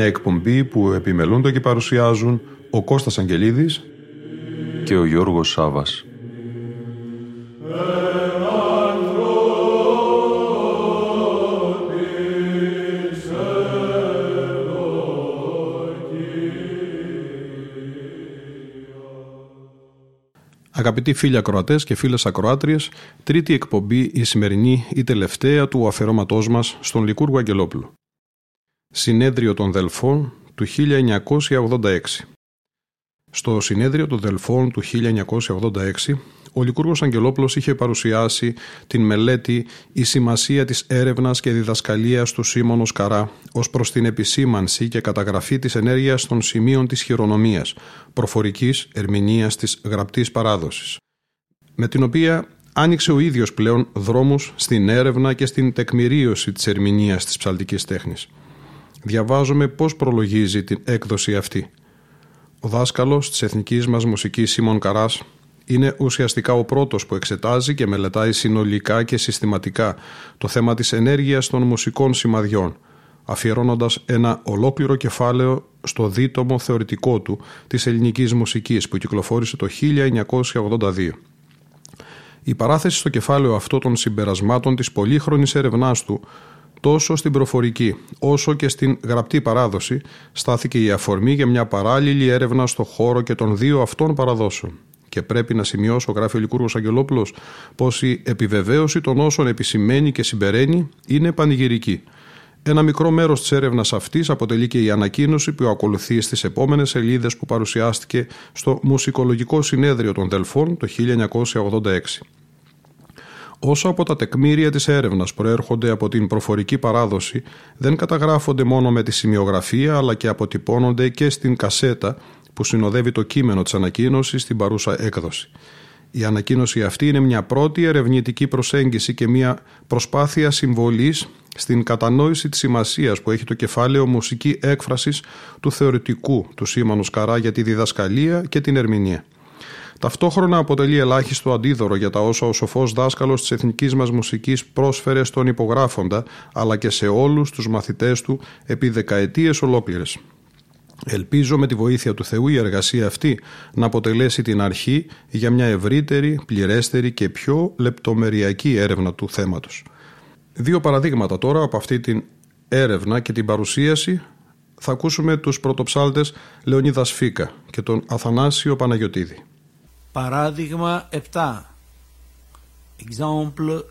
Μια εκπομπή που επιμελούνται και παρουσιάζουν ο Κώστας Αγγελίδης και ο Γιώργος Σάβας. Αγαπητοί φίλοι ακροατές και φίλες ακροάτριες, τρίτη εκπομπή η σημερινή η τελευταία του αφαιρώματό μας στον Λικούργο Αγγελόπουλο. Συνέδριο των Δελφών του 1986. Στο συνέδριο των Δελφών του 1986, ο Λικούργος Αγγελόπουλος είχε παρουσιάσει την μελέτη «Η σημασία της έρευνας και διδασκαλίας του Σίμωνο Καρά ως προς την επισήμανση και καταγραφή της ενέργειας των σημείων της χειρονομίας, προφορικής ερμηνείας της γραπτής παράδοσης», με την οποία άνοιξε ο ίδιος πλέον δρόμους στην έρευνα και στην τεκμηρίωση της ερμηνείας της ψαλτικής τέχνης. Διαβάζουμε πώς προλογίζει την έκδοση αυτή. Ο δάσκαλος της εθνικής μας μουσικής Σίμων Καράς είναι ουσιαστικά ο πρώτος που εξετάζει και μελετάει συνολικά και συστηματικά το θέμα της ενέργειας των μουσικών σημαδιών, αφιερώνοντας ένα ολόκληρο κεφάλαιο στο δίτομο θεωρητικό του της ελληνικής μουσικής που κυκλοφόρησε το 1982. Η παράθεση στο κεφάλαιο αυτό των συμπερασμάτων της πολύχρονης έρευνάς του τόσο στην προφορική όσο και στην γραπτή παράδοση στάθηκε η αφορμή για μια παράλληλη έρευνα στο χώρο και των δύο αυτών παραδόσεων. Και πρέπει να σημειώσω, γράφει ο Λικούργος Αγγελόπουλος, πως η επιβεβαίωση των όσων επισημαίνει και συμπεραίνει είναι πανηγυρική. Ένα μικρό μέρος της έρευνας αυτής αποτελεί και η ανακοίνωση που ακολουθεί στις επόμενες σελίδες που παρουσιάστηκε στο Μουσικολογικό Συνέδριο των Δελφών το 1986. Όσο από τα τεκμήρια της έρευνας προέρχονται από την προφορική παράδοση, δεν καταγράφονται μόνο με τη σημειογραφία αλλά και αποτυπώνονται και στην κασέτα που συνοδεύει το κείμενο της ανακοίνωσης στην παρούσα έκδοση. Η ανακοίνωση αυτή είναι μια πρώτη ερευνητική προσέγγιση και μια προσπάθεια συμβολής στην κατανόηση της σημασίας που έχει το κεφάλαιο μουσική έκφρασης του θεωρητικού του Σίμωνο Καρά για τη διδασκαλία και την ερμηνεία. Ταυτόχρονα αποτελεί ελάχιστο αντίδωρο για τα όσα ο σοφός δάσκαλος της εθνικής μας μουσικής πρόσφερε στον υπογράφοντα, αλλά και σε όλους τους μαθητές του επί δεκαετίες ολόκληρες. Ελπίζω με τη βοήθεια του Θεού η εργασία αυτή να αποτελέσει την αρχή για μια ευρύτερη, πληρέστερη και πιο λεπτομεριακή έρευνα του θέματος. Δύο παραδείγματα τώρα από αυτή την έρευνα και την παρουσίαση θα ακούσουμε τους πρωτοψάλτες Λεωνίδα Φίκα και τον Αθανάσιο Παναγιωτίδη. Παράδειγμα 7 Exemple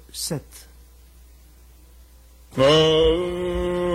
7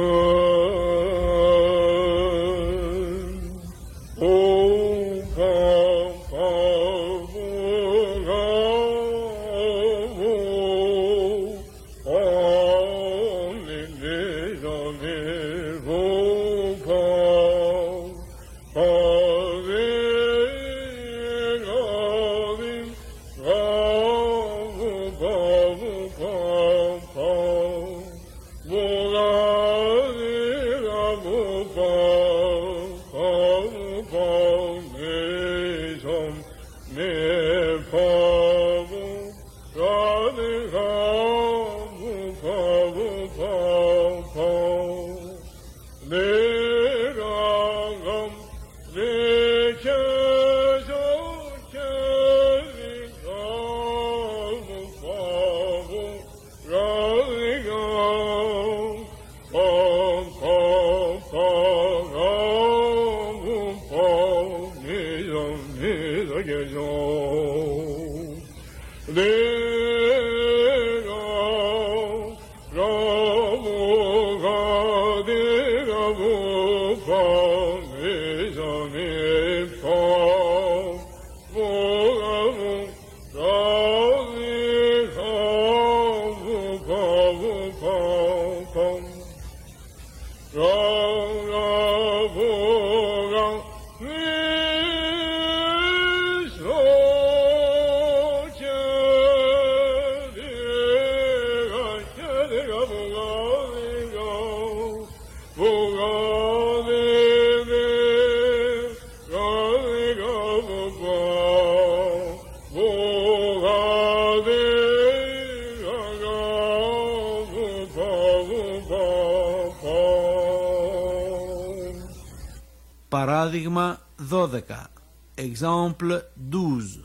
12. Exemple 12.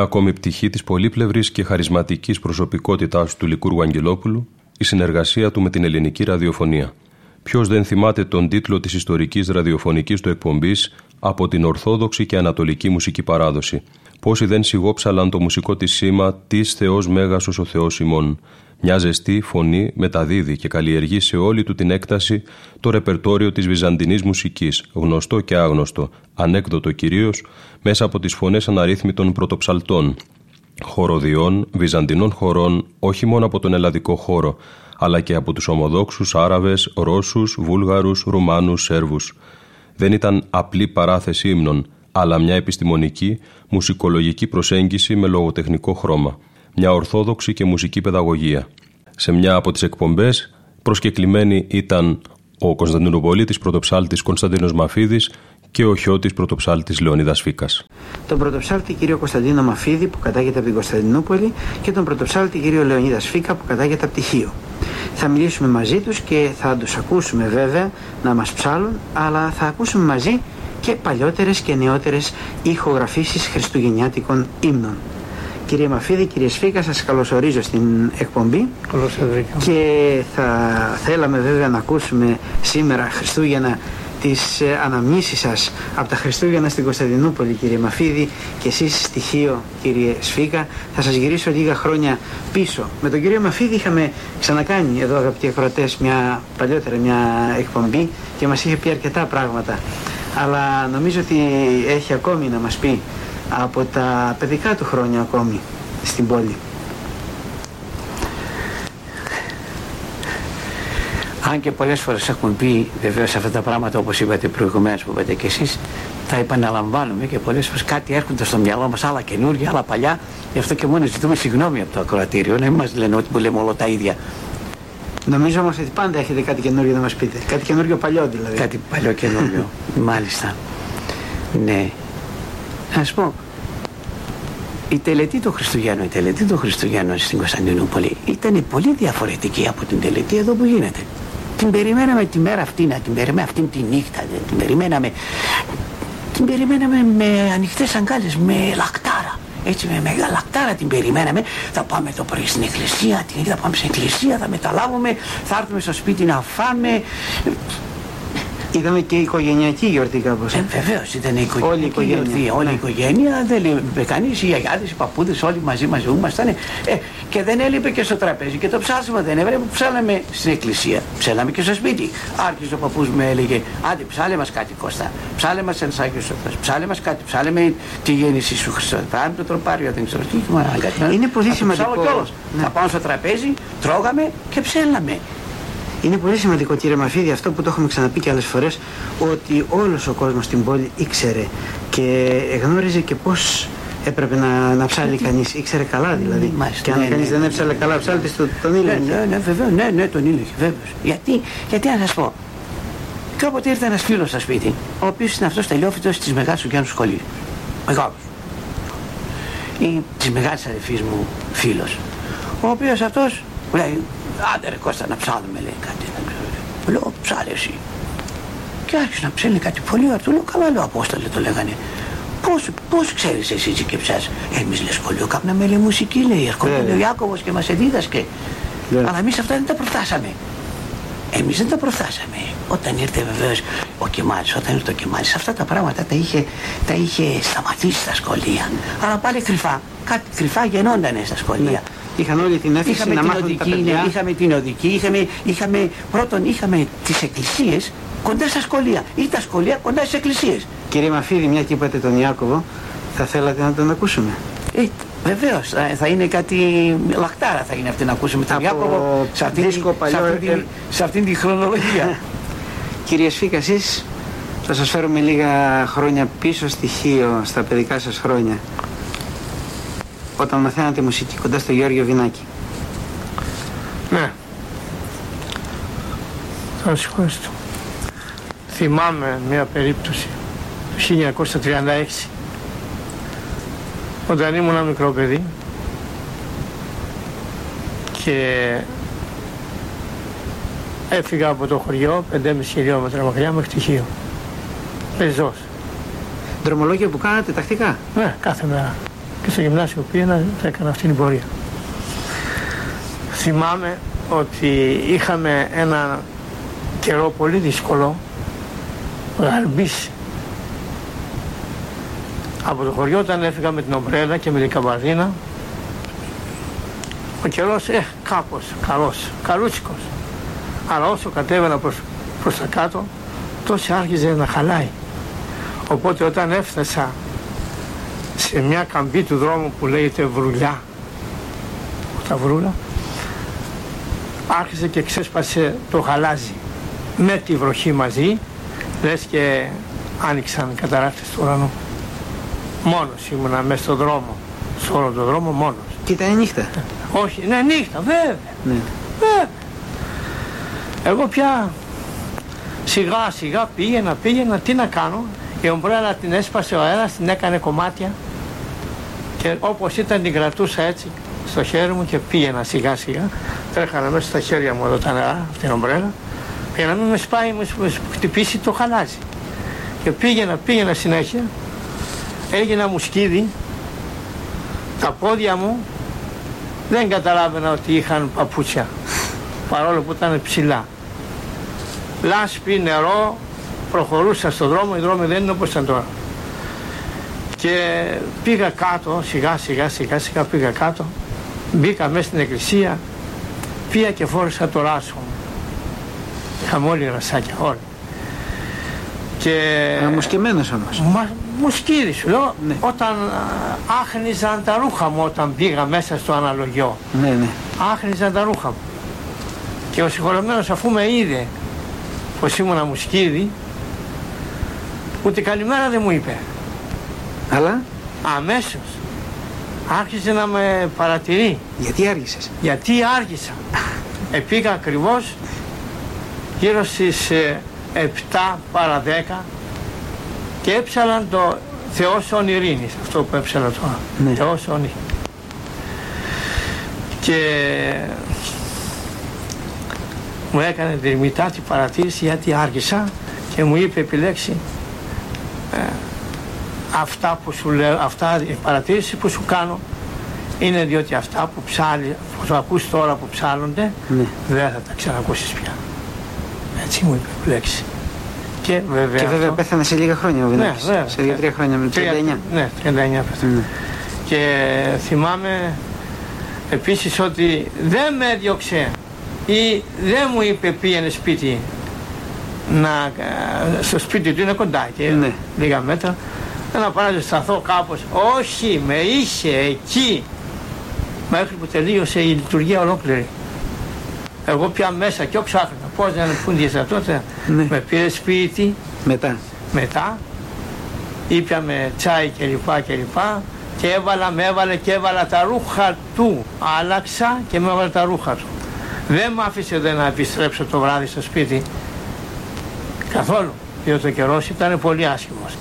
Μια ακόμη πτυχή της πολύπλευρης και χαρισματικής προσωπικότητάς του Λικούργου Αγγελόπουλου, η συνεργασία του με την ελληνική ραδιοφωνία. Ποιος δεν θυμάται τον τίτλο της ιστορικής ραδιοφωνικής του εκπομπής από την Ορθόδοξη και Ανατολική μουσική παράδοση. Πόσοι δεν σιγόψαλαν το μουσικό της σήμα «Της Θεός Μέγας ο Θεός ημών». Μια ζεστή φωνή μεταδίδει και καλλιεργεί σε όλη του την έκταση το ρεπερτόριο της βυζαντινής μουσικής, γνωστό και άγνωστο, ανέκδοτο κυρίως, μέσα από τις φωνές αναρρύθμιτων πρωτοψαλτών, χοροδιών, βυζαντινών χωρών, όχι μόνο από τον ελλαδικό χώρο, αλλά και από τους ομοδόξους Άραβες, Ρώσους, Βούλγαρους, Ρουμάνους, Σέρβους. Δεν ήταν απλή παράθεση ύμνων, αλλά μια επιστημονική, μουσικολογική προσέγγιση με λογοτεχνικό χρώμα μια ορθόδοξη και μουσική παιδαγωγία. Σε μια από τις εκπομπές προσκεκλημένοι ήταν ο Κωνσταντινούπολίτης πρωτοψάλτης Κωνσταντίνος Μαφίδης και ο χιώτης πρωτοψάλτης Λεωνίδας Φίκας. Τον πρωτοψάλτη κύριο Κωνσταντίνο Μαφίδη που κατάγεται από την Κωνσταντινούπολη και τον πρωτοψάλτη κύριο Λεωνίδας Φίκα που κατάγεται από Τυχείο. Θα μιλήσουμε μαζί τους και θα τους ακούσουμε βέβαια να μας ψάλουν αλλά θα ακούσουμε μαζί και παλιότερες και νεότερες ηχογραφήσεις χριστουγεννιάτικων ύμνων. Κύριε Μαφίδη, κύριε Σφίκα, σας καλωσορίζω στην εκπομπή. Καλώς Και θα θέλαμε βέβαια να ακούσουμε σήμερα Χριστούγεννα τις ε, αναμνήσεις σας από τα Χριστούγεννα στην Κωνσταντινούπολη κύριε Μαφίδη. Και εσείς στοιχείο κύριε Σφίκα θα σας γυρίσω λίγα χρόνια πίσω. Με τον κύριο Μαφίδη είχαμε ξανακάνει εδώ αγαπητοί ακροατές μια παλιότερα μια εκπομπή και μας είχε πει αρκετά πράγματα. Αλλά νομίζω ότι έχει ακόμη να μας πει από τα παιδικά του χρόνια ακόμη στην πόλη. Αν και πολλές φορές έχουμε πει βεβαίως αυτά τα πράγματα όπως είπατε προηγουμένως που είπατε και εσείς τα επαναλαμβάνουμε και πολλές φορές κάτι έρχονται στο μυαλό μας άλλα καινούργια, άλλα παλιά γι' αυτό και μόνο ζητούμε συγγνώμη από το ακροατήριο να μην μας λένε ότι που λέμε όλα τα ίδια. Νομίζω όμως ότι πάντα έχετε κάτι καινούργιο να μας πείτε. Κάτι καινούργιο παλιό δηλαδή. Κάτι παλιό καινούργιο. Μάλιστα. Ναι. Να σου πω, η τελετή των Χριστουγέννων, η τελετή των Χριστουγέννων στην Κωνσταντινούπολη ήταν πολύ διαφορετική από την τελετή εδώ που γίνεται. Την περιμέναμε τη μέρα αυτή, να την περιμέναμε αυτήν τη νύχτα, την περιμέναμε, την περιμέναμε με ανοιχτές αγκάλες, με λακτάρα. Έτσι με μεγάλα λακτάρα την περιμέναμε. Θα πάμε το πρωί στην εκκλησία, την θα πάμε στην εκκλησία, θα μεταλάβουμε, θα έρθουμε στο σπίτι να φάμε. Είδαμε και οικογενειακή γιορτή κάπως. Ε, Βεβαίως ήταν η οικογένεια. Όλη η οικογένεια. Γιορτή, όλη η ναι. οικογένεια δεν έλειπε κανείς. Οι γιαγιάδε, οι παππούδες, όλοι μαζί μαζί ήμασταν. Ε, και δεν έλειπε και στο τραπέζι. Και το ψάσμα δεν έβρεπε που ψάλαμε στην εκκλησία. Ψάλαμε και στο σπίτι. Άρχισε ο παππούς μου έλεγε: Άντε, ψάλε μας κάτι Κώστα. Ψάλε μας ένα Άγιο Σοφρό. Ψάλε μας κάτι. Ψάλε με τη γέννηση σου Χριστό. Πάμε το τροπάριο, δεν ξέρω τι. Είναι πολύ σημαντικό. Ναι. Θα πάω στο τραπέζι, τρώγαμε και ψέλαμε. Είναι πολύ σημαντικό κύριε Μαφίδη αυτό που το έχουμε ξαναπεί και άλλες φορές ότι όλος ο κόσμος στην πόλη ήξερε και γνώριζε και πώς έπρεπε να, να ψάλει κανείς. Ήξερε καλά δηλαδή. Μάλιστα, και αν ναι, κανείς ναι, δεν έψαλε καλά, ψάλτε στο, τον ήλιο. Ναι, ναι, ναι, βέβαια, ναι, ναι, τον ήλιο, βέβαια. Γιατί, γιατί να σας πω, και όποτε ήρθε ένας φίλος στο σπίτι, ο οποίος είναι αυτός τελειόφυτος της μεγάλης του Γιάννου σχολείου. Μεγάλος. Ή της μεγάλης αδερφής μου φίλος. Ο οποίος αυτός μου λέει, άντε ρε Κώστα να ψάλουμε λέει κάτι. Μου λέω, ψάλε εσύ. Και άρχισε να ψέλνει κάτι πολύ ωραίο. Του λέω, καλά λέω Απόστολε το λέγανε. Πώς, πώς ξέρεις εσύ και ψάς; Εμείς λέει σχολείο κάναμε λέει μουσική λέει. Ερχόταν ο Ιάκωβος και μας εδίδασκε. Αλλά εμείς αυτά δεν τα προφτάσαμε. Εμείς δεν τα προφτάσαμε. Όταν ήρθε βεβαίως ο Κεμάλης, όταν ήρθε ο Κεμάλης, αυτά τα πράγματα τα είχε, τα είχε σταματήσει στα σχολεία. Αλλά πάλι κρυφά. Κάτι κρυφά γεννόντανε στα σχολεία. Ναι. Είχαν όλη την έφεση να μάθουν οδική, τα παιδιά. Είχαμε την οδική, είχαμε, είχαμε, πρώτον είχαμε τις εκκλησίες κοντά στα σχολεία ή τα σχολεία κοντά στις εκκλησίες. Κύριε Μαφίδη, μια και είπατε τον Ιάκωβο, θα θέλατε να τον ακούσουμε; Ε, Βεβαίως, θα είναι κάτι λαχτάρα θα είναι αυτή να ακούσουμε τον Ιάκωβο σε αυτήν, σε, αυτή, σε αυτήν τη χρονολογία. Κύριε Σφίκα, εσείς θα σας φέρουμε λίγα χρόνια πίσω στοιχείο στα παιδικά σας χρόνια όταν μαθαίνατε μουσική κοντά στο Γιώργο Βινάκη. Ναι. Θα συγχωρήσω. Θυμάμαι μια περίπτωση του 1936 όταν ήμουν ένα μικρό παιδί και έφυγα από το χωριό 5,5 χιλιόμετρα μακριά μέχρι τυχείο. Πεζός. Δρομολόγια που κάνατε τακτικά; Ναι, κάθε μέρα και στο γυμνάσιο πήγαινα έκανα αυτή την πορεία. Θυμάμαι ότι είχαμε ένα καιρό πολύ δύσκολο γαλμπής από το χωριό όταν έφυγα με την ομπρέλα και με την καμπαρδίνα ο καιρός ε, κάπως καλός, καλούτσικος. Αλλά όσο κατέβαινα προς, προς τα κάτω τόσο άρχιζε να χαλάει. Οπότε όταν έφτασα σε μια καμπή του δρόμου που λέγεται Βρουλιά, τα Βρούλα, άρχισε και ξέσπασε το γαλάζι με τη βροχή μαζί, λες και άνοιξαν καταράκτες του ουρανού. Μόνος ήμουνα μέσα στον δρόμο, σε όλο τον δρόμο μόνος. Και ήταν νύχτα. Όχι, ναι νύχτα, βέβαια. Ναι. βέβαια. Εγώ πια σιγά σιγά πήγαινα, πήγαινα, τι να κάνω. Η ομπρέλα την έσπασε ο αέρας, την έκανε κομμάτια και όπως ήταν την κρατούσα έτσι στο χέρι μου και πήγαινα σιγά σιγά. Τρέχανα μέσα στα χέρια μου εδώ τα νερά, την ομπρέλα για να μην με σπάει, με χτυπήσει το χαλάζι και πήγαινα, πήγαινα συνέχεια. Έγινα μου σκίδι τα πόδια μου δεν καταλάβαινα ότι είχαν παπούτσια παρόλο που ήταν ψηλά. Λάσπη, νερό προχωρούσα στον δρόμο, οι δρόμοι δεν είναι όπως ήταν τώρα και πήγα κάτω, σιγά σιγά σιγά σιγά πήγα κάτω, μπήκα μέσα στην εκκλησία, πήγα και φόρησα το ράσο μου. Είχαμε όλοι ρασάκια, όλοι. Και... Μουσκεμένος όμως. Μα, μουσκίδι σου λέω, ναι. όταν άχνιζαν τα ρούχα μου όταν πήγα μέσα στο αναλογιό. Ναι, ναι. Άχνιζαν τα ρούχα μου. Και ο συγχωρεμένος αφού με είδε πως ήμουνα μουσκίδι, ούτε καλημέρα δεν μου είπε. Αλλά; Αμέσως. Άρχισε να με παρατηρεί. Γιατί άργησες; Γιατί άργησα. Επήγα ακριβώς γύρω στις 7 ε, παρα 10 και έψαλαν το Θεός ειρήνης, αυτό που έψαλα τώρα. Ναι. Θεός ειρήνης. Και μου έκανε δερμητά την παρατήρηση γιατί άργησα και μου είπε επιλέξει αυτά που σου λέω, αυτά οι παρατήρησεις που σου κάνω είναι διότι αυτά που ψάλει, που θα ακούς τώρα που ψάλλονται, Ναι. δεν θα τα ξανακούσεις πια. Έτσι μου είπε η λέξη. Και βέβαια, Και βέβαια αυτό- πέθανε σε λίγα χρόνια ο ναι, Βινάκης. βέβαια. Σε δύο-τρία χρόνια, με το 39. Ναι, 39 πέθανε. Ναι. Και θυμάμαι επίσης ότι δεν με έδιωξε ή δεν μου είπε πήγαινε σπίτι να, ε, στο σπίτι του είναι κοντά και Ναι. λίγα μέτρα να πάω να σταθώ κάπως όχι με είχε εκεί μέχρι που τελείωσε η λειτουργία ολόκληρη εγώ πια μέσα και όξω άχρωνα πώς δεν πούν τότε Ναι. με πήρες σπίτι Μετά. μετά ήπιαμε τσάι και λοιπά και λοιπά και έβαλα, με έβαλε και έβαλα τα ρούχα του. Άλλαξα και με έβαλε τα ρούχα του. Δεν μ' άφησε δεν να επιστρέψω το βράδυ στο σπίτι. Καθόλου. Διότι ο καιρός ήταν πολύ άσχημος.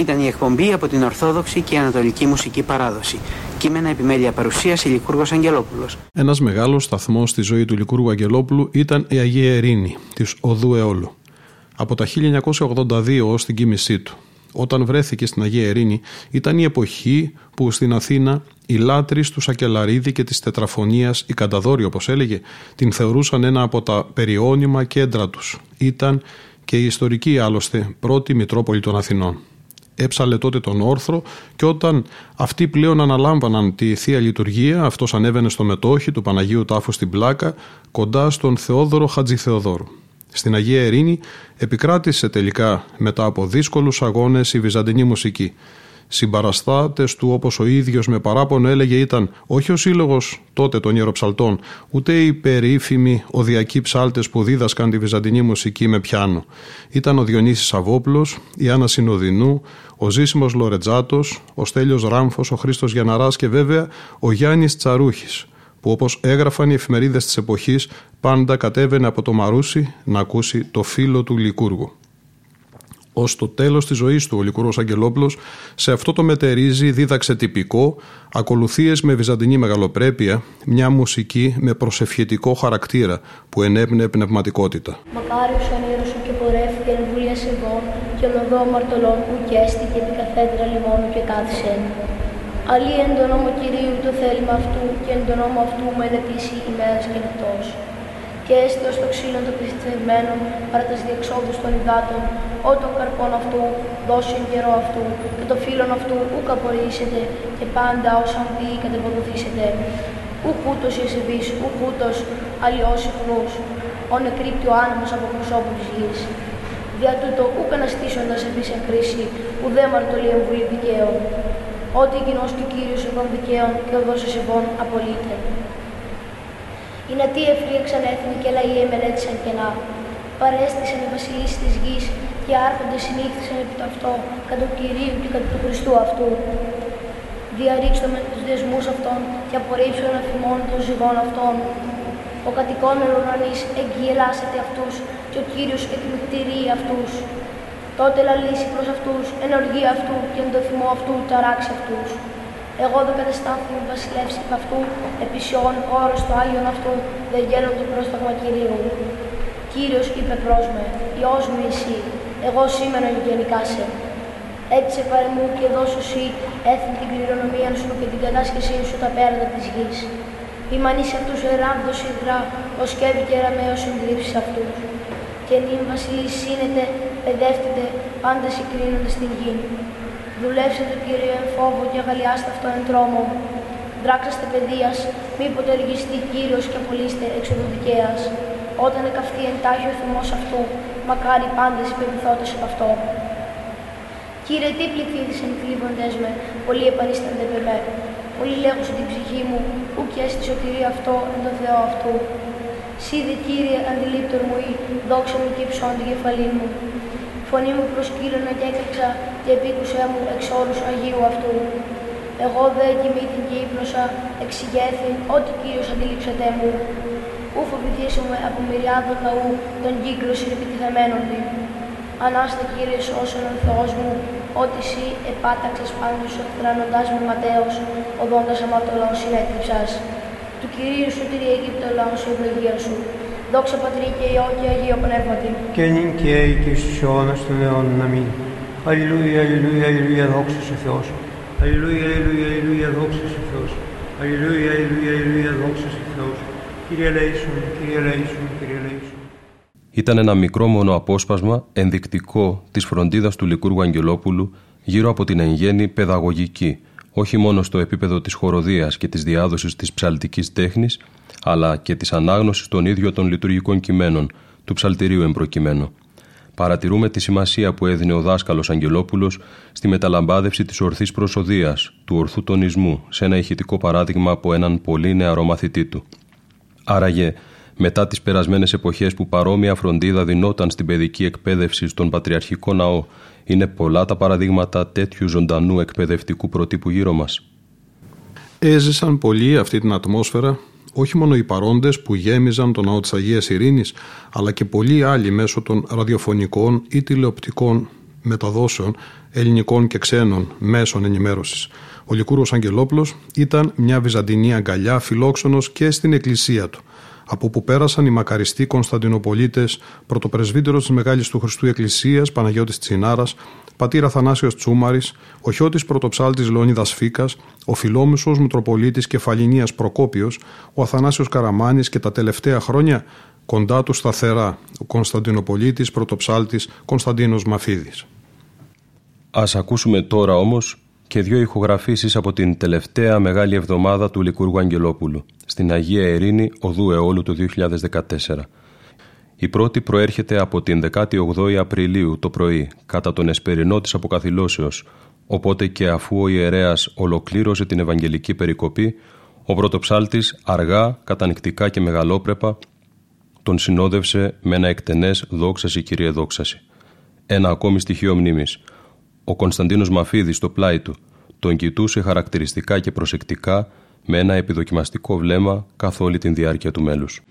Ήταν η εκπομπή από την Ορθόδοξη και Ανατολική Μουσική Παράδοση. Κείμενα επιμέλεια παρουσίαση Λικούργος Αγγελόπουλος. Ένας μεγάλος σταθμός στη ζωή του Λικούργου Αγγελόπουλου ήταν η Αγία Ερήνη της Οδού Εόλου. Από τα 1982 ως την κοίμησή του. Όταν βρέθηκε στην Αγία Ερήνη ήταν η εποχή που στην Αθήνα οι λάτρεις του Σακελαρίδη και της Τετραφωνίας, η Κανταδόρη όπως έλεγε, την θεωρούσαν ένα από τα περιώνυμα κέντρα τους. Ήταν και η ιστορική άλλωστε πρώτη Μητρόπολη των Αθηνών έψαλε τότε τον όρθρο και όταν αυτοί πλέον αναλάμβαναν τη Θεία Λειτουργία αυτός ανέβαινε στο μετόχι του Παναγίου Τάφου στην Πλάκα κοντά στον Θεόδωρο Χατζηθεοδόρου. Στην Αγία Ερήνη επικράτησε τελικά μετά από δύσκολους αγώνες η βυζαντινή μουσική. Συμπαραστάτες του όπως ο ίδιος με παράπονο έλεγε ήταν όχι ο σύλλογος τότε των ιεροψαλτών ούτε οι περίφημοι οδιακοί ψάλτες που δίδασκαν τη βυζαντινή μουσική με πιάνο. Ήταν ο Διονύσης Αβόπουλος, η Άννα Συνοδεινού, ο Ζήσιμος Λορετζάτος, ο Στέλιος Ράμφος, ο Χρήστος Γιαναράς και βέβαια ο Γιάννης Τσαρούχης που όπως έγραφαν οι εφημερίδες της εποχής πάντα κατέβαινε από το Μαρούσι να ακούσει το φίλο του Λικούργου. Ω το τέλος της ζωής του, ο Λικούργος Αγγελόπουλος σε αυτό το μετερίζει δίδαξε τυπικό, ακολουθίες με βυζαντινή μεγαλοπρέπεια, μια μουσική με προσευχητικό χαρακτήρα που ενέπνε πνευματικότητα. Μακάριος ονείρωσον και πορεύθηκε εν βουλία σεβών και οδό μαρτωλών που καίστηκε επί καθέντρα λιμόνου και κάθισεν. Αλλή εν τον νόμο Κυρίου το θέλημα αυτού και εν τον νόμο αυτού μελετήσει ημέρας και νυχτός. Και έστε ως το ξύλο το πιστευμένο παρά τας διεξόδους των υδάτων, ό των καρπών αυτού δώσει εν καιρό αυτού και το φύλλον αυτού ούκ απορρίσετε και πάντα ως αντί κατεποδοθήσετε. Ουκ ούτως η εσεβής, ουκ ούτως αλλιώς ιχνούς, ο νεκρύπτει ο άνεμος από προσώπους της γης. Δια τούτο ούκ αναστήσοντας εμείς εν χρήση, ουδέ μαρτωλή εμβουλή δικαίων. Ότι κοινός του Κύριος ευών δικαίων και οδός εσεβών απολύται. Οι νατοί εφρίεξαν έθνη και λαοί εμελέτησαν κενά. Παρέστησαν οι βασιλείς της γης και άρχοντες συνήθισαν επί το αυτό κατά του Κυρίου και κατά του Χριστού αυτού. Διαρρήξτε με τους δεσμούς αυτών και απορρίψουν αφημών των ζυγών αυτών. Ο κατοικών εν ουρανής εγγυελάσεται αυτούς και ο Κύριος εκμυκτηρεί αυτούς. Τότε λαλήσει προς αυτούς εν οργή αυτού και εν το θυμό αυτού ταράξει αυτούς. Εγώ δεν κατεστάθη βασιλεύση επ' αυτού, επισιών όρος το Άγιον αυτού, δεν γέρον το πρόσταγμα Κυρίου. Κύριος είπε προς με, Υιός μου εσύ, εγώ σήμερα γενικά σε. Έτσι σε παρεμού και δώσω εσύ έθνη την κληρονομία σου και την κατάσχεσή σου τα πέρατα της γης. Η μανή σε αυτούς εράβδος ιδρά, ως κέβη και ραμαίος συντρίψεις αυτούς. Και νυν βασιλείς σύνεται, παιδεύτητε, πάντα συγκρίνονται στην γη. Δουλεύσετε Κύριε εν φόβο και αγαλιάστε αυτό εν τρόμο. Δράξαστε παιδείας, μήποτε εργιστεί Κύριος και απολύστε εξοδοδικαίας. Όταν εκαυτεί εντάχει ο θυμός αυτού, μακάρι πάντες υπεπιθώτες από αυτό. Κύριε, τι πληθύδεις εν κλείβοντες με, πολλοί επανίστανται με με. Πολλοί λέγουν την ψυχή μου, ου και στη σωτηρία αυτό εν το Θεό αυτού. Σίδε Κύριε, αντιλήπτορ μου ή, δόξα μου και υψών την κεφαλή μου. Φωνή μου προσκύλωνα και έκρηξα και επίκουσέ μου εξ όρους Αγίου αυτού. Εγώ δε κοιμήθην και ύπνωσα, εξηγέθην, ό,τι Κύριος αντιλήψατε μου. Ού φοβηθήσαμε από μυριάδων λαού, τον κύκλο συνεπιτιθεμένων δι. Ανάστα Κύριε σώσον ο Θεός μου, ότι εσύ επάταξες πάνω σου εκθρανοντάς με ματέως, οδόντας αμαρτωλών συνέκρυψας. Του Κυρίου σου τη Αιγύπτο λαό σου ευλογία σου. Δόξα Πατρί και Υιό και Αγίο Πνεύματι. και νυν και αεί και στους αιώνας των αιώνων. Αμήν. Αλληλούια, αλληλούια, αλληλούια, δόξα σε Θεός. Αλληλούια, αλληλούια, αλληλούια, δόξα σε Θεός. Αλληλούια, αλληλούια, αλληλούια, δόξα σε Θεός. Κύριε Λέησον, Κύριε Λέησον, Κύριε Λέησον. Ήταν ένα μικρό μόνο απόσπασμα ενδεικτικό της φροντίδας του Λικούργου Αγγελόπουλου γύρω από την εν παιδαγωγική, όχι μόνο στο επίπεδο της χοροδίας και της διάδοσης της ψαλτικής τέχνης, αλλά και της ανάγνωσης των ίδιων των λειτουργικών κειμένων, του ψαλτηρίου εμπροκειμένου. Παρατηρούμε τη σημασία που έδινε ο δάσκαλος Αγγελόπουλος στη μεταλαμπάδευση της ορθής προσοδίας, του ορθού τονισμού, σε ένα ηχητικό παράδειγμα από έναν πολύ νεαρό μαθητή του. Άραγε, μετά τις περασμένες εποχές που παρόμοια φροντίδα δινόταν στην παιδική εκπαίδευση στον Πατριαρχικό Ναό, είναι πολλά τα παραδείγματα τέτοιου ζωντανού εκπαιδευτικού προτύπου γύρω μας. Έζησαν πολύ αυτή την ατμόσφαιρα όχι μόνο οι παρόντες που γέμιζαν τον ναό της Αγίας Ειρήνης, αλλά και πολλοί άλλοι μέσω των ραδιοφωνικών ή τηλεοπτικών μεταδόσεων ελληνικών και ξένων μέσων ενημέρωσης. Ο Λικούρος Αγγελόπουλος ήταν μια βυζαντινή αγκαλιά φιλόξενος και στην εκκλησία του από που πέρασαν οι μακαριστοί Κωνσταντινοπολίτε, πρωτοπρεσβύτερος της Μεγάλης του Χριστού Εκκλησίας Παναγιώτης Τσινάρας, πατήρα Θανάσιο Τσούμαρης, ο χιώτης πρωτοψάλτης Λεωνίδας Φίκας, ο φιλόμουσο Μητροπολίτης Κεφαλινία Προκόπιος, ο Αθανάσιος Καραμάνης και τα τελευταία χρόνια κοντά του σταθερά ο Κωνσταντινοπολίτη πρωτοψάλτης Κωνσταντίνος Μαφίδης. Α ακούσουμε τώρα όμως και δύο ηχογραφήσεις από την τελευταία μεγάλη εβδομάδα του Λικούργου Αγγελόπουλου στην Αγία Ερήνη Οδού Εόλου του 2014. Η πρώτη προέρχεται από την 18η Απριλίου το πρωί, κατά τον εσπερινό της αποκαθιλώσεως, οπότε και αφού ο ιερέας ολοκλήρωσε την Ευαγγελική περικοπή, ο πρωτοψάλτης αργά, κατανικτικά και μεγαλόπρεπα τον συνόδευσε με ένα εκτενές «Δόξαση Κύριε Δόξαση». Ένα ακόμη στοιχείο μνήμης. Ο Κωνσταντίνος Μαφίδης στο πλάι του τον κοιτούσε χαρακτηριστικά και προσεκτικά με ένα επιδοκιμαστικό βλέμμα καθ' όλη την διάρκεια του μέλους.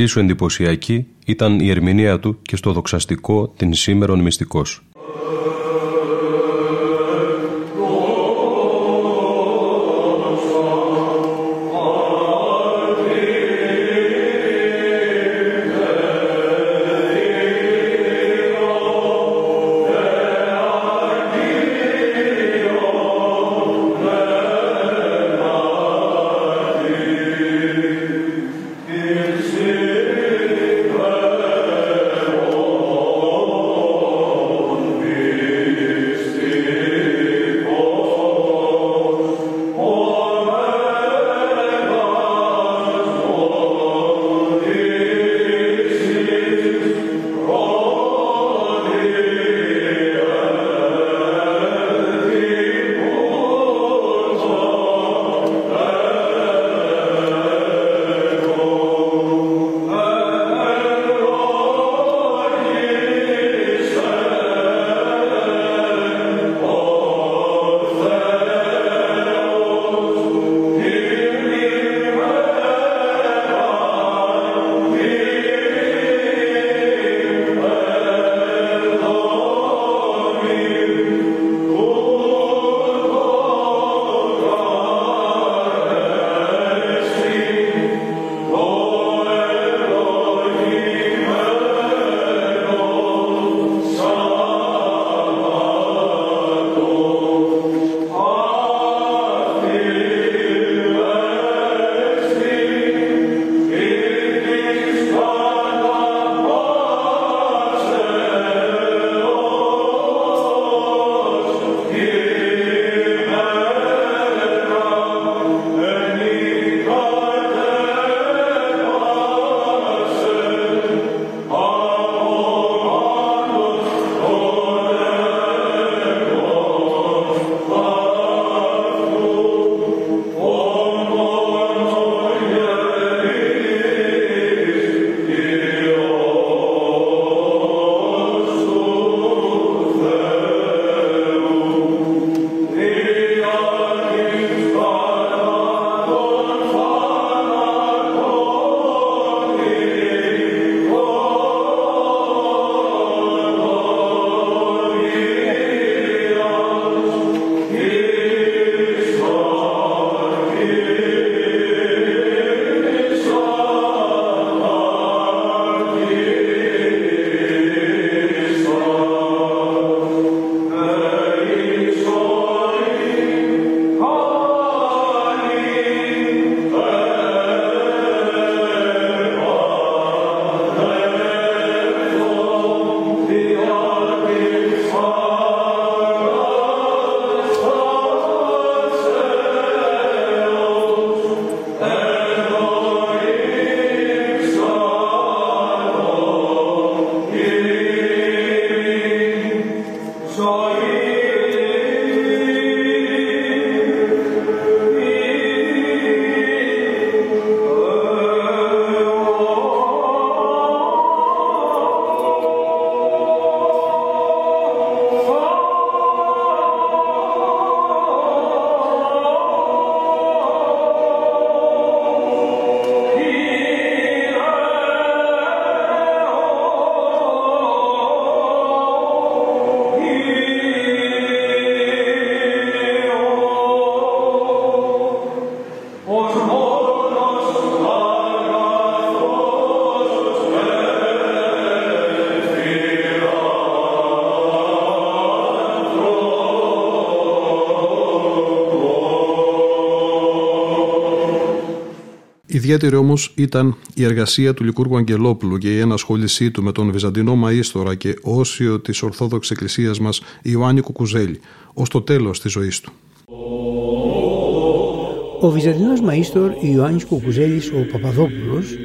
Εξίσου εντυπωσιακή ήταν η ερμηνεία του και στο δοξαστικό «Την σήμερον μυστικός». Ιδιαίτερη όμως ήταν η εργασία του Λικούργου Αγγελόπουλου και η ενασχόλησή του με τον Βυζαντινό Μαΐστορα και όσιο της Ορθόδοξης Εκκλησίας μας Ιωάννη Κουκουζέλη ως το τέλος της ζωής του. Ο Βυζαντινός Μαΐστορ Ιωάννης Κουκουζέλης ο Παπαδόπουλος,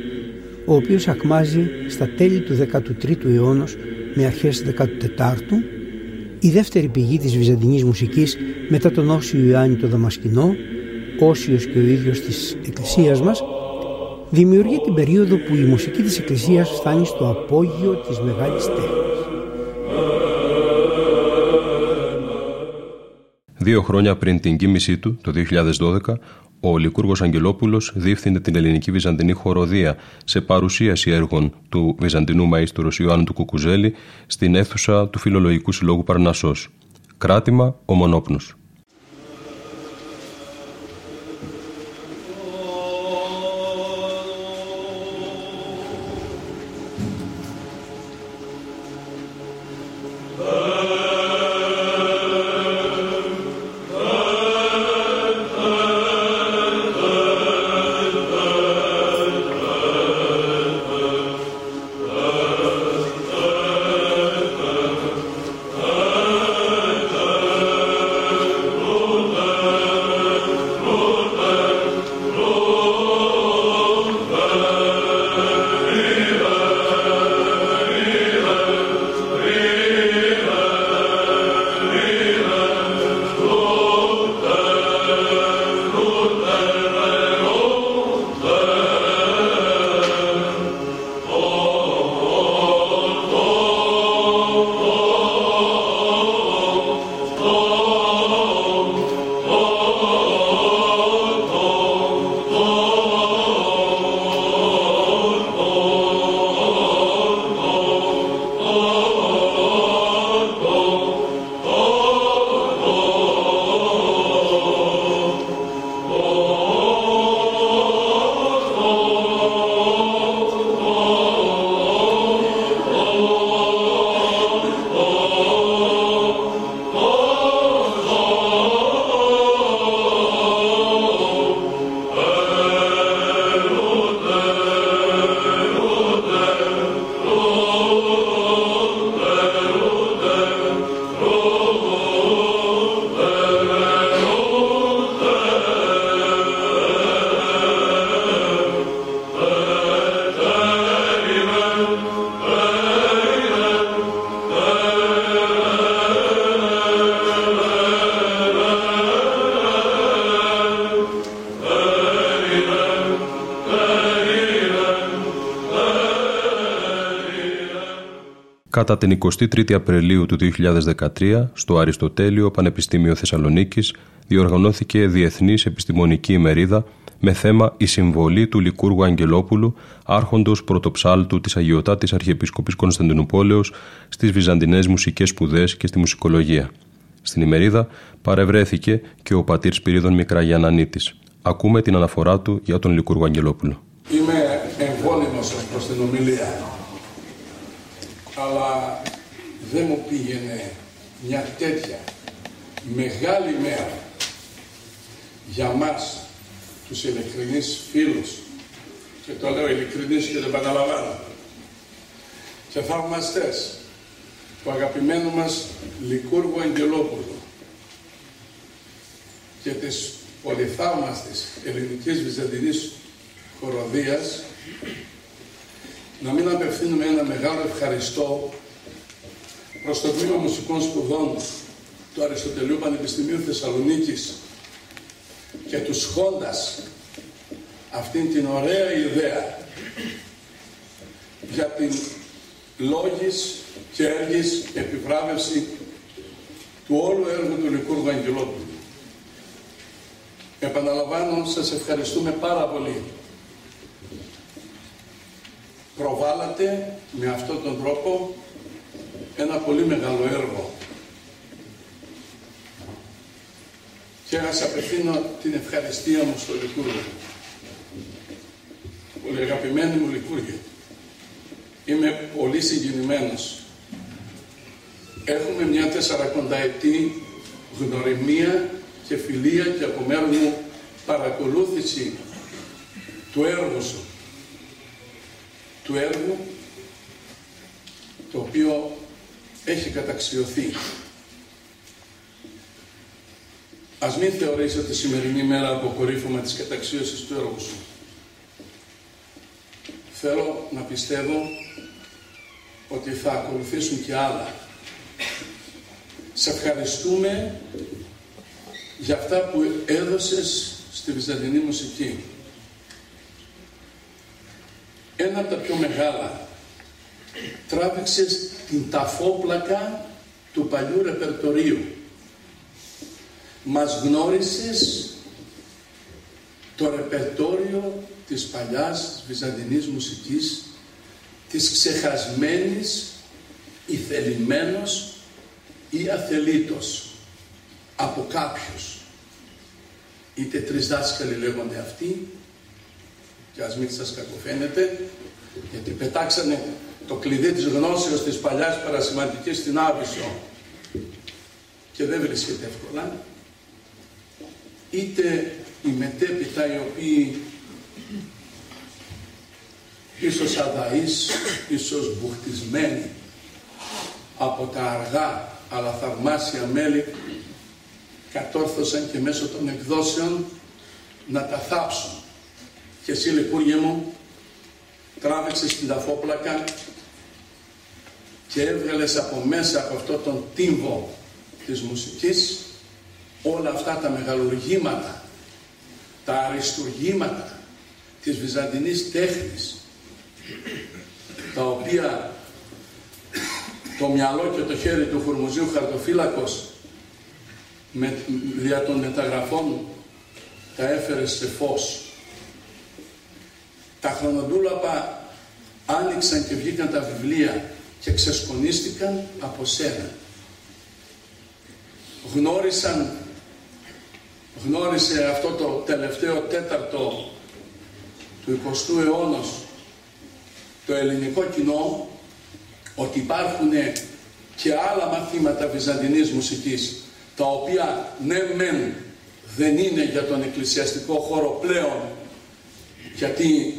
ο οποίος ακμάζει στα τέλη του 13ου αιώνα με αρχές 14ου, η δεύτερη πηγή της βυζαντινής μουσικής μετά τον Όσιο Ιωάννη το Δαμασκηνό, Όσιος και ο ίδιος της Εκκλησίας μας, δημιουργεί την περίοδο που η μουσική της Εκκλησίας φτάνει στο απόγειο της μεγάλης τέχνης. Δύο χρόνια πριν την κοίμησή του, το 2012, ο Λικούργος Αγγελόπουλος διεύθυνε την ελληνική βυζαντινή χοροδία σε παρουσίαση έργων του βυζαντινού μαΐστορου Ιωάννου του Κουκουζέλη στην αίθουσα του Φιλολογικού Συλλόγου Παρνασσός. Κράτημα «Ο Μονόπνος». Κατά την 23η Απριλίου του 2013, στο Αριστοτέλειο Πανεπιστήμιο Θεσσαλονίκης, διοργανώθηκε Διεθνής Επιστημονική ημερίδα με θέμα «Η συμβολή του Λικούργου Αγγελόπουλου, άρχοντος πρωτοψάλτου της Αγιωτάτης Αρχιεπισκοπής Κωνσταντινούπολεως στις Βυζαντινές Μουσικές Σπουδές και στη Μουσικολογία». Στην ημερίδα παρευρέθηκε και ο πατήρ Σπυρίδων Μικραγιανανίτης. Ακούμε την αναφορά του για τον Λικούργο Αγγελόπουλο. Είμαι εμβόλυμος προς την ομιλία αλλά δεν μου πήγαινε μια τέτοια μεγάλη μέρα για μας τους ειλικρινείς φίλους. Και το λέω ειλικρινείς και δεν επαναλαμβάνω. Και θαυμαστές του αγαπημένου μας Λικούργου Αγγελόπουλου και της πολυθαύμαστης ελληνικής βυζαντινής χοροδίας να μην απευθύνουμε ένα μεγάλο ευχαριστώ προς το Τμήμα Μουσικών Σπουδών του Αριστοτελείου Πανεπιστημίου Θεσσαλονίκης και τους σχόντας αυτήν την ωραία ιδέα για την λόγης και έργης επιβράβευση του όλου έργου του Λικούργου Αγγελόπουλου. Επαναλαμβάνω, σας ευχαριστούμε πάρα πολύ προβάλλατε με αυτόν τον τρόπο ένα πολύ μεγάλο έργο. Και να σας απευθύνω την ευχαριστία μου στο Λικούργο. Πολύ αγαπημένη μου Λικούργη. Είμαι πολύ συγκινημένος. Έχουμε μια τεσσαρακονταετή γνωριμία και φιλία και από μέρους μου παρακολούθηση του έργου σου, του έργου το οποίο έχει καταξιωθεί. Ας μην θεωρήσετε τη σημερινή μέρα αποκορύφωμα της καταξίωσης του έργου σου. Θέλω να πιστεύω ότι θα ακολουθήσουν και άλλα. Σε ευχαριστούμε για αυτά που έδωσες στη Βυζαντινή μουσική. Ένα από τα πιο μεγάλα τράβηξες την ταφόπλακα του παλιού ρεπερτορίου. Μας γνώρισες το ρεπερτόριο της παλιάς βυζαντινής μουσικής, της ξεχασμένης ή θελημένος ή αθελήτος από κάποιους. Είτε τρεις δάσκαλοι λέγονται αυτοί, και ας μην σας κακοφαίνεται, γιατί πετάξανε το κλειδί της γνώσεως της παλιάς παρασημαντικής στην Άβυσσο και δεν βρίσκεται εύκολα, είτε οι μετέπειτα οι οποίοι ίσως αδαείς, ίσως μπουχτισμένοι από τα αργά αλλά θαυμάσια μέλη κατόρθωσαν και μέσω των εκδόσεων να τα θάψουν. Και εσύ λικούργε μου τράβηξες την ταφόπλακα και έβγαλες από μέσα από αυτό τον τύμβο της μουσικής όλα αυτά τα μεγαλουργήματα, τα αριστουργήματα της βυζαντινής τέχνης τα οποία το μυαλό και το χέρι του Χουρμουζίου Χαρτοφύλακος με, δια των μεταγραφών τα έφερε σε φως. Τα χρονοτούλαπα άνοιξαν και βγήκαν τα βιβλία και ξεσκονίστηκαν από σένα. Γνώρισαν, γνώρισε αυτό το τελευταίο τέταρτο του 20ου αιώνα το ελληνικό κοινό ότι υπάρχουν και άλλα μαθήματα βυζαντινής μουσικής τα οποία ναι μεν δεν είναι για τον εκκλησιαστικό χώρο πλέον γιατί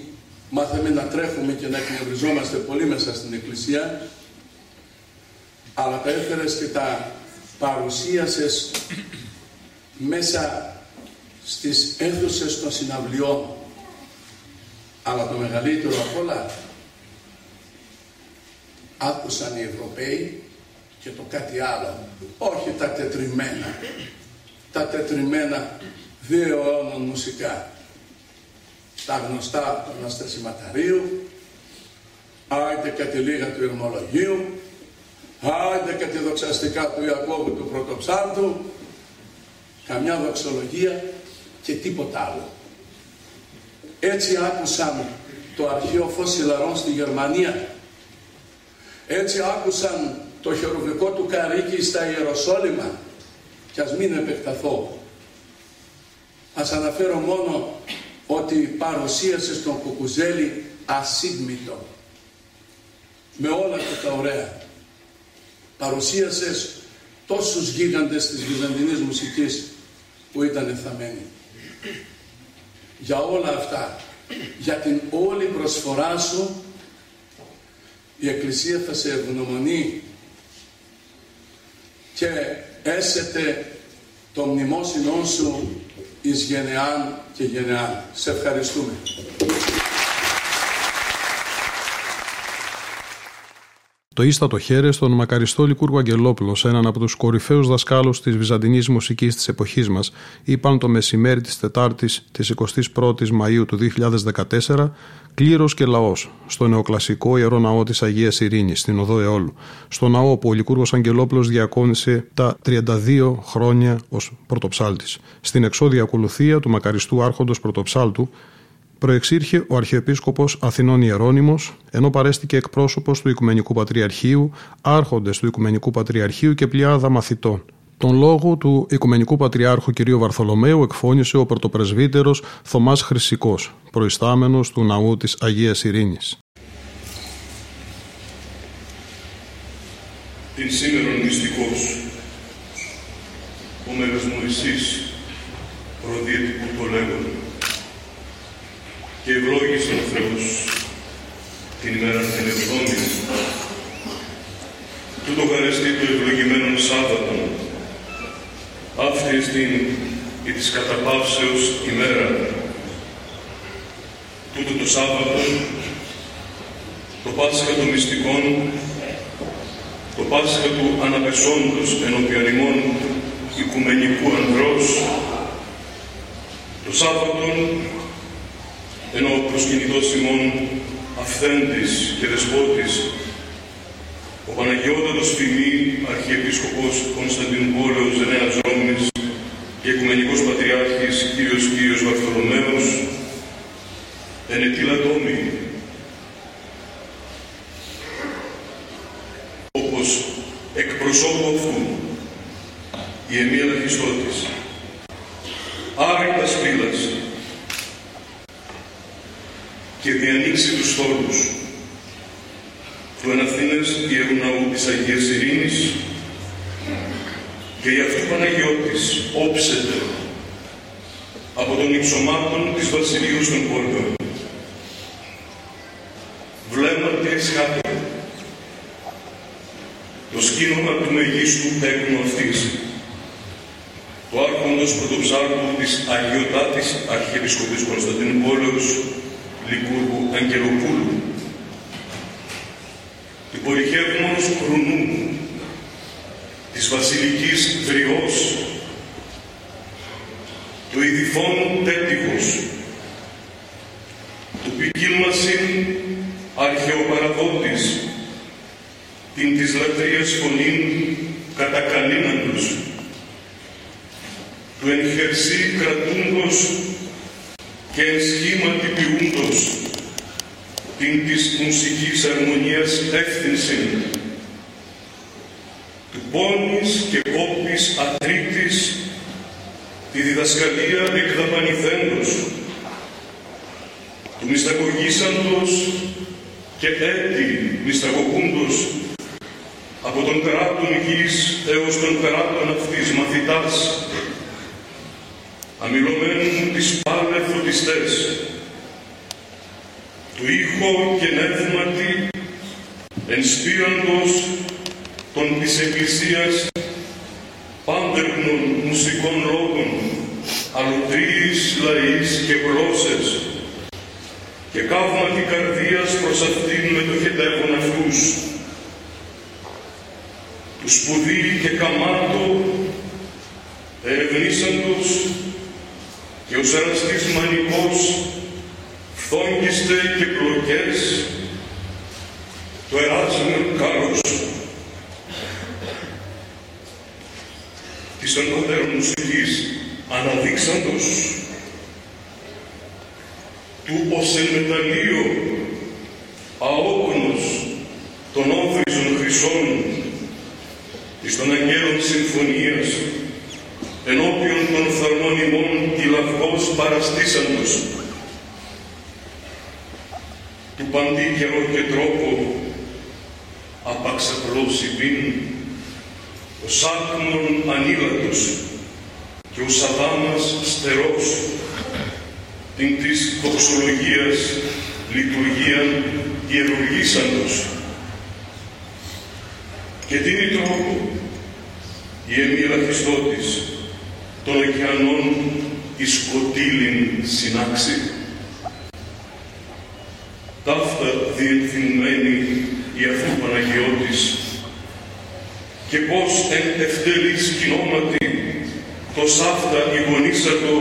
μάθαμε να τρέχουμε και να εκνευριζόμαστε πολύ μέσα στην εκκλησία αλλά τα έφερες και τα παρουσίασες μέσα στις αίθουσες των συναυλιών αλλά το μεγαλύτερο απ' όλα άκουσαν οι Ευρωπαίοι και το κάτι άλλο. Όχι τα τετριμένα. Τα τετριμένα δύο αιώνων μουσικά. Τα γνωστά του Αναστασιματαρίου, άιντε κάτι λίγα του Ερμολογίου, άιντε κάτι δοξαστικά του Ιακώβου του Πρωτοψάρτου, καμιά δοξολογία και τίποτα άλλο. Έτσι άκουσαν το αρχαίο φως στη Γερμανία. Έτσι άκουσαν το χερουβικό του καρίκι στα Ιεροσόλυμα. Και ας μην επεκταθώ. Ας αναφέρω μόνο ότι παρουσίασε στον Κουκουζέλη ασύγμητο με όλα και τα ωραία. Παρουσίασες τόσους γίγαντες της βυζαντινής μουσικής που ήταν θαμένοι. Για όλα αυτά, για την όλη προσφορά σου η Εκκλησία θα σε ευγνωμονεί και έσετε το μνημόσυνό σου εις γενεάν και γενεάν. Σε ευχαριστούμε. Το ίστατο χέρι στον μακαριστό Λικούργο Αγγελόπουλος, έναν από τους κορυφαίους δασκάλους της βυζαντινής μουσικής της εποχής μας, είπαν το μεσημέρι της Τετάρτης της 21η Μαου του 2014, κλήρος και λαός, στο νεοκλασικό ιερό ναό της Αγίας Ειρήνης, στην οδό Εόλου, στο ναό που ο Λικούργος Αγγελόπουλος διακόνησε τα 32 χρόνια ως πρωτοψάλτης. Στην εξώδια ακολουθία του μακαριστού Άρχοντος Πρωτοψάλτου, προεξήρχε ο Αρχιεπίσκοπος Αθηνών Ιερώνυμος, ενώ παρέστηκε εκπρόσωπος του Οικουμενικού Πατριαρχείου, άρχοντες του Οικουμενικού Πατριαρχείου και πλειάδα μαθητών. Τον λόγο του Οικουμενικού Πατριάρχου κ. Βαρθολομαίου εκφώνησε ο πρωτοπρεσβύτερος Θωμάς Χρυσικός, προϊστάμενος του ναού της Αγίας Ειρήνης. Την σήμερα μυστικός, ο Μέγας Μωυσής, προδιετικού το λέγον, και ευλόγησαν ο Θεός την ημέρα την εβδόμη. Τούτο χαρεστεί το ευλογημένο Σάββατο, αυτή στην η της καταπαύσεως ημέρα. Τούτο το Σάββατο, το Πάσχα των Μυστικών, το Πάσχα του Αναπεσόντος ενώπιον ημών Οικουμενικού Ανδρός, το Σάββατο ενώ ο προσκυνητός ημών αυθέντης και δεσπότης, ο Παναγιώτατος Φημή, Αρχιεπίσκοπος Κωνσταντινούπολεως Νέας Ρώμης και Οικουμενικός Πατριάρχης Κύριος Κύριος Βαρθολομαίος, ενετήλα τόμη, όπως εκπροσώπου αυτού η Εμία Λαχιστώτης, άρρητα σπήλας, και διανοίξει τους θόρους του Εναθήνες Ιερού Ναού της Αγίας Ειρήνης και γι' αυτού Παναγιώτης όψεται από τον υψωμάτων της Βασιλείου των Πόρτων. Βλέμματι εσχάται το σκήνομα του μεγίστου τέκνου αυτής, το άρχοντος πρωτοψάρτου της Αγιωτάτης Αρχιεπισκοπής Κωνσταντινούπολεως Λικούργου Αγγελοπούλου, του πολυχεύμονος Κρουνού, της βασιλικής Βριός, του ειδηφών Τέτυχος, του ποικίλμασιν αρχαιοπαραδότης, την της λατρείας φωνήν κατακαλύναντος, του εν χερσί κρατούντος και εν σχήματι ποιούντος την της μουσικής αρμονίας εύθυνση του πόνης και κόπης ατρίτης τη διδασκαλία εκδαπανηθέντος του μυσταγωγήσαντος και έτη μυσταγωγούντος από τον περάτων γης έως τον περάτων αυτής μαθητάς αμιλωμένου τις πάλε φωτιστές, του ήχο και νεύματι ενспήραντος των της Εκκλησίας πάντερνων μουσικών λόγων, αλλοτρείς λαείς και γλώσσες και καύματι καρδίας προς αυτήν με το χετεύον αυτούς, του σπουδή και καμάτο ερευνήσαντος και ο σαραστής μανικός φθόγγιστε και πλοκές το εράσμιο κάλος της των πατέρων μουσικής αναδείξαντος του ως εν μεταλλείο αόκνος των όφριζων χρυσών εις των αγγέλων συμφωνίας ενώπιον των φθαρμών ημών τυλαυγός παραστήσαντος του παντή καιρό και τρόπο. Απαξαπλώσει πίν ο σάκμον ανήλατος και ο Σαδάμας στερός. Την της δοξολογίας λειτουργίαν ιερουργήσαντος. Και την τρόπο η Εμμύρα Χριστότης των ωκεανών η σκοτήλην συνάξη. Ταύτα διεκθυμμένη η αφού Παναγιώτης και πώς εν ευτελής κοινόματι το σάφτα γονίσατο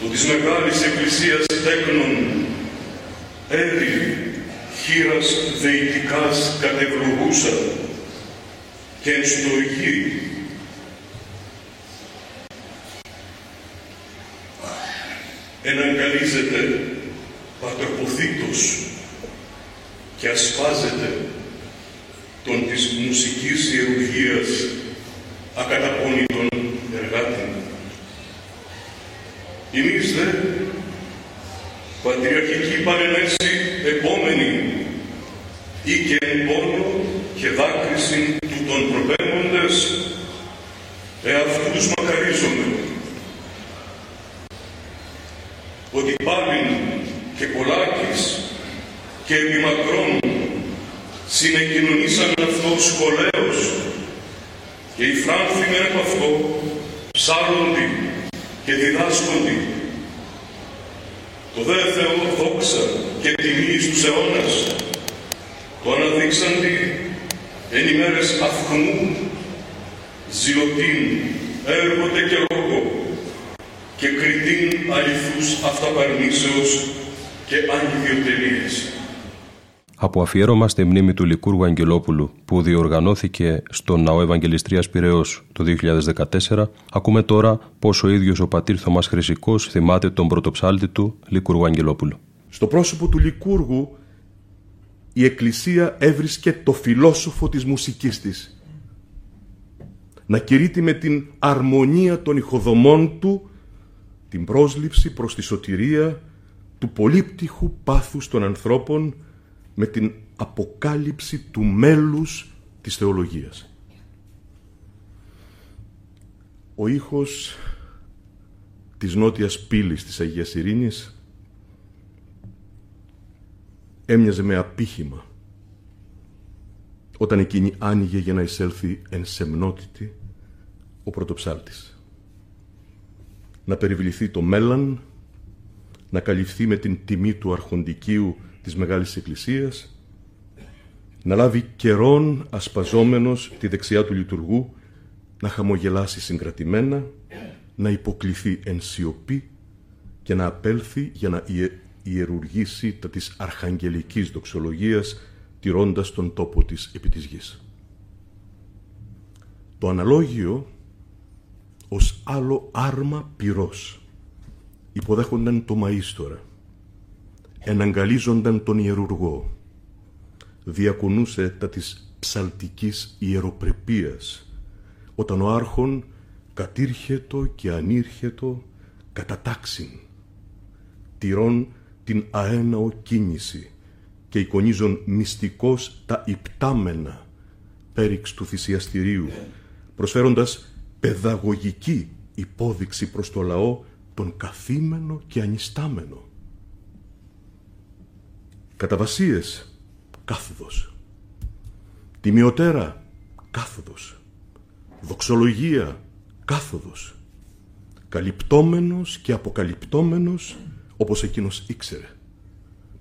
του της Μεγάλης Εκκλησίας τέκνων έρη χείρας δεητικάς κατευλογούσα και εν στοργή. Εναγκαλίζεται πατροποθήτως και ασπάζεται τον της μουσικής ιερουργίας ακαταπώνητον εργάτη. Εμείς δε, πατριαρχική παρενέση επόμενη ή και εν πόνο και δάκρυση του των προπέμποντες, εαυτούς μακαρίζομαι, ότι πάλι και Πολάκης και επιμακρών συνεκοινωνήσαν αυτό σχολέως και οι φράνθοι από αυτό ψάλλονται και διδάσκονται. Το δε Θεό δόξα και τιμή στους αιώνας το αναδείξαντι εν ημέρες αυχμού ζιωτήν έρχονται και λόγο και κριτήν αληθούς αυταπαρνήσεως και ανιδιοτελείες. Από αφιέρωμα στη μνήμη του Λικούργου Αγγελόπουλου που διοργανώθηκε στο Ναό Ευαγγελιστρίας Πυραιός το 2014 ακούμε τώρα πως ο ίδιος ο πατήρ Θωμάς Χρυσικός θυμάται τον πρωτοψάλτη του Λικούργου Αγγελόπουλου. Στο πρόσωπο του Λικούργου η Εκκλησία έβρισκε το φιλόσοφο της μουσικής της. Να κηρύττει με την αρμονία των ηχοδομών του την πρόσληψη προς τη σωτηρία του πολύπτυχου πάθους των ανθρώπων με την αποκάλυψη του μέλους της θεολογίας. Ο ήχος της νότιας πύλης της Αγίας Ειρήνης έμοιαζε με απήχημα όταν εκείνη άνοιγε για να εισέλθει εν σεμνότητη ο πρωτοψάλτης. Να περιβληθεί το μέλλον, να καλυφθεί με την τιμή του αρχοντικίου της Μεγάλης Εκκλησίας, να λάβει καιρόν ασπαζόμενος τη δεξιά του λειτουργού, να χαμογελάσει συγκρατημένα, να υποκληθεί εν σιωπή και να απέλθει για να ιερουργήσει τα της αρχαγγελικής δοξολογίας, τηρώντας τον τόπο της επί της γης. Το αναλόγιο ως άλλο άρμα πυρός υποδέχονταν το μαΐστορα εναγκαλίζονταν τον ιερουργό. Διακονούσε τα της ψαλτικής ιεροπρεπίας, όταν ο άρχον κατήρχετο και ανήρχετο κατατάξιν, τηρών την αέναο κίνηση και εικονίζον μυστικός τα υπτάμενα πέριξ του θυσιαστηρίου, προσφέροντας παιδαγωγική υπόδειξη προς το λαό τον καθήμενο και ανιστάμενο. Καταβασίες, κάθοδος. Τιμιωτέρα, κάθοδος. Δοξολογία, κάθοδος. Καλυπτόμενος και αποκαλυπτόμενος όπως εκείνος ήξερε.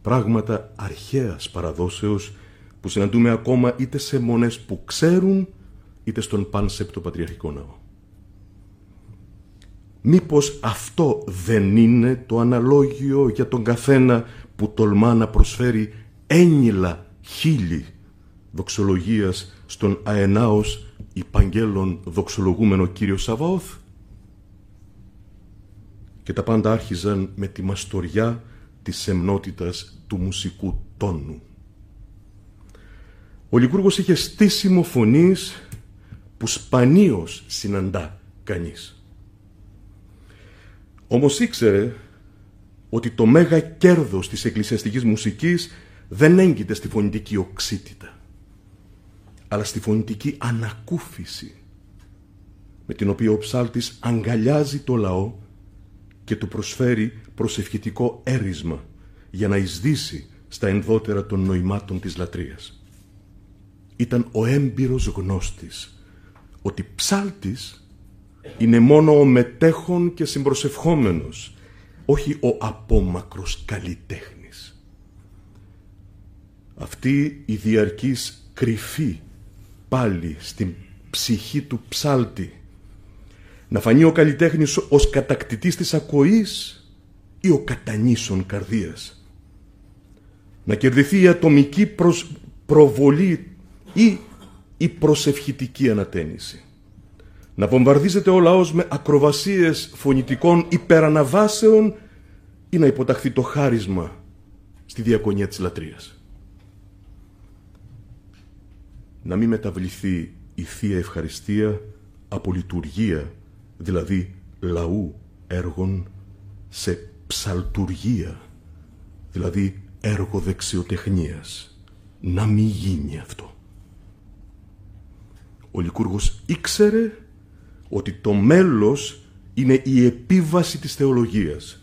Πράγματα αρχαίας παραδόσεως που συναντούμε ακόμα είτε σε μονές που ξέρουν είτε στον πάνσεπτο πατριαρχικό ναό. Μήπως αυτό δεν είναι το αναλόγιο για τον καθένα που τολμά να προσφέρει έννυλα χίλι δοξολογίας στον αενάος υπαγγέλων δοξολογούμενο Κύριο Σαβαώθ. Και τα πάντα άρχιζαν με τη μαστοριά της σεμνότητας του μουσικού τόνου. Ο Λικούργος είχε στήσιμο φωνής που σπανίως συναντά κανείς. Όμως ήξερε ότι το μέγα κέρδος της εκκλησιαστικής μουσικής δεν έγκυται στη φωνητική οξύτητα, αλλά στη φωνητική ανακούφιση, με την οποία ο ψάλτης αγκαλιάζει το λαό και του προσφέρει προσευχητικό έρισμα για να εισδύσει στα ενδότερα των νοημάτων της λατρείας. Ήταν ο έμπειρος γνώστης ότι ψάλτης είναι μόνο ο μετέχων και συμπροσευχόμενος όχι ο απόμακρος καλλιτέχνης. Αυτή η διαρκής κρυφή πάλι στην ψυχή του ψάλτη να φανεί ο καλλιτέχνης ως κατακτητής της ακοής ή ο κατανήσων καρδίας. Να κερδιθεί η ατομική προβολή ή η προσευχητική ανατένιση. Να βομβαρδίζεται ο λαός με ακροβασίες φωνητικών υπεραναβάσεων ή να υποταχθεί το χάρισμα στη διακονία της λατρείας. Να μην μεταβληθεί η Θεία Ευχαριστία από λειτουργία, δηλαδή λαού έργων, σε ψαλτουργία, δηλαδή έργο δεξιοτεχνίας. Να μην γίνει αυτό. Ο Λικούργος ήξερε ότι το μέλος είναι η επίβαση της θεολογίας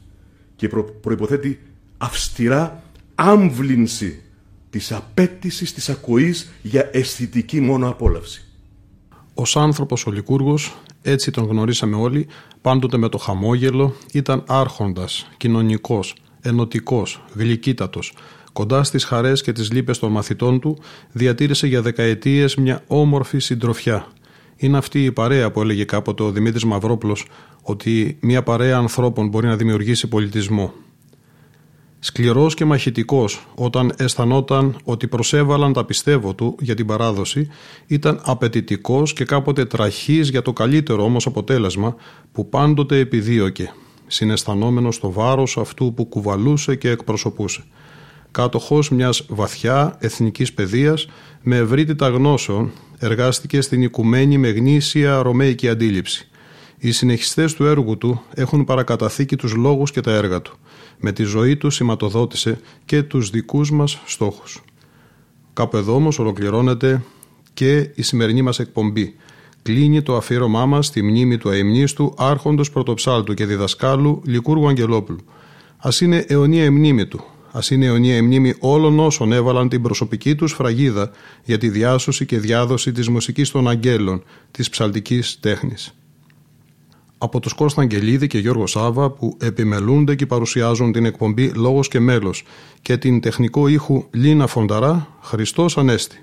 και προ, προϋποθέτει αυστηρά άμβλυνση της απέτησης της ακοής για αισθητική μόνο απόλαυση. Ως άνθρωπος ο Λικούργος, έτσι τον γνωρίσαμε όλοι, πάντοτε με το χαμόγελο, ήταν άρχοντας, κοινωνικός, ενωτικός, γλυκύτατος, κοντά στις χαρές και τις λύπες των μαθητών του, διατήρησε για δεκαετίες μια όμορφη συντροφιά. Είναι αυτή η παρέα που έλεγε κάποτε ο Δημήτρης Μαυρόπλος ότι μια παρέα ανθρώπων μπορεί να δημιουργήσει πολιτισμό. Σκληρός και μαχητικός όταν αισθανόταν ότι προσέβαλαν τα πιστεύω του για την παράδοση, ήταν απαιτητικός και κάποτε τραχής για το καλύτερο όμως αποτέλεσμα που πάντοτε επιδίωκε, συναισθανόμενος στο βάρος αυτού που κουβαλούσε και εκπροσωπούσε. Κάτοχος μιας βαθιά εθνικής παιδείας με ευρύτητα γνώσεων εργάστηκε στην οικουμένη με γνήσια ρωμαϊκή αντίληψη. Οι συνεχιστές του έργου του έχουν παρακαταθήκη τους λόγους και τα έργα του. Με τη ζωή τους σηματοδότησε και τους δικούς μας στόχους. Κάπου εδώ όμως ολοκληρώνεται και η σημερινή μας εκπομπή. Κλείνει το αφήρωμά μας στη μνήμη του αιμνίστου άρχοντος πρωτοψάλτου και διδασκάλου Λικούργου Αγγελόπουλου. Ας είναι αιωνία η μνήμη του, Α είναι αιωνία η μνήμη όλων όσων έβαλαν την προσωπική τους φραγίδα για τη διάσωση και διάδοση της μουσικής των αγγέλων, της ψαλτικής τέχνης. Από τους Κώστας Αγγελίδη και Γιώργο Σάβα που επιμελούνται και παρουσιάζουν την εκπομπή Λόγος και Μέλος και την τεχνικό ήχου Λίνα Φονταρά Χριστός Ανέστη.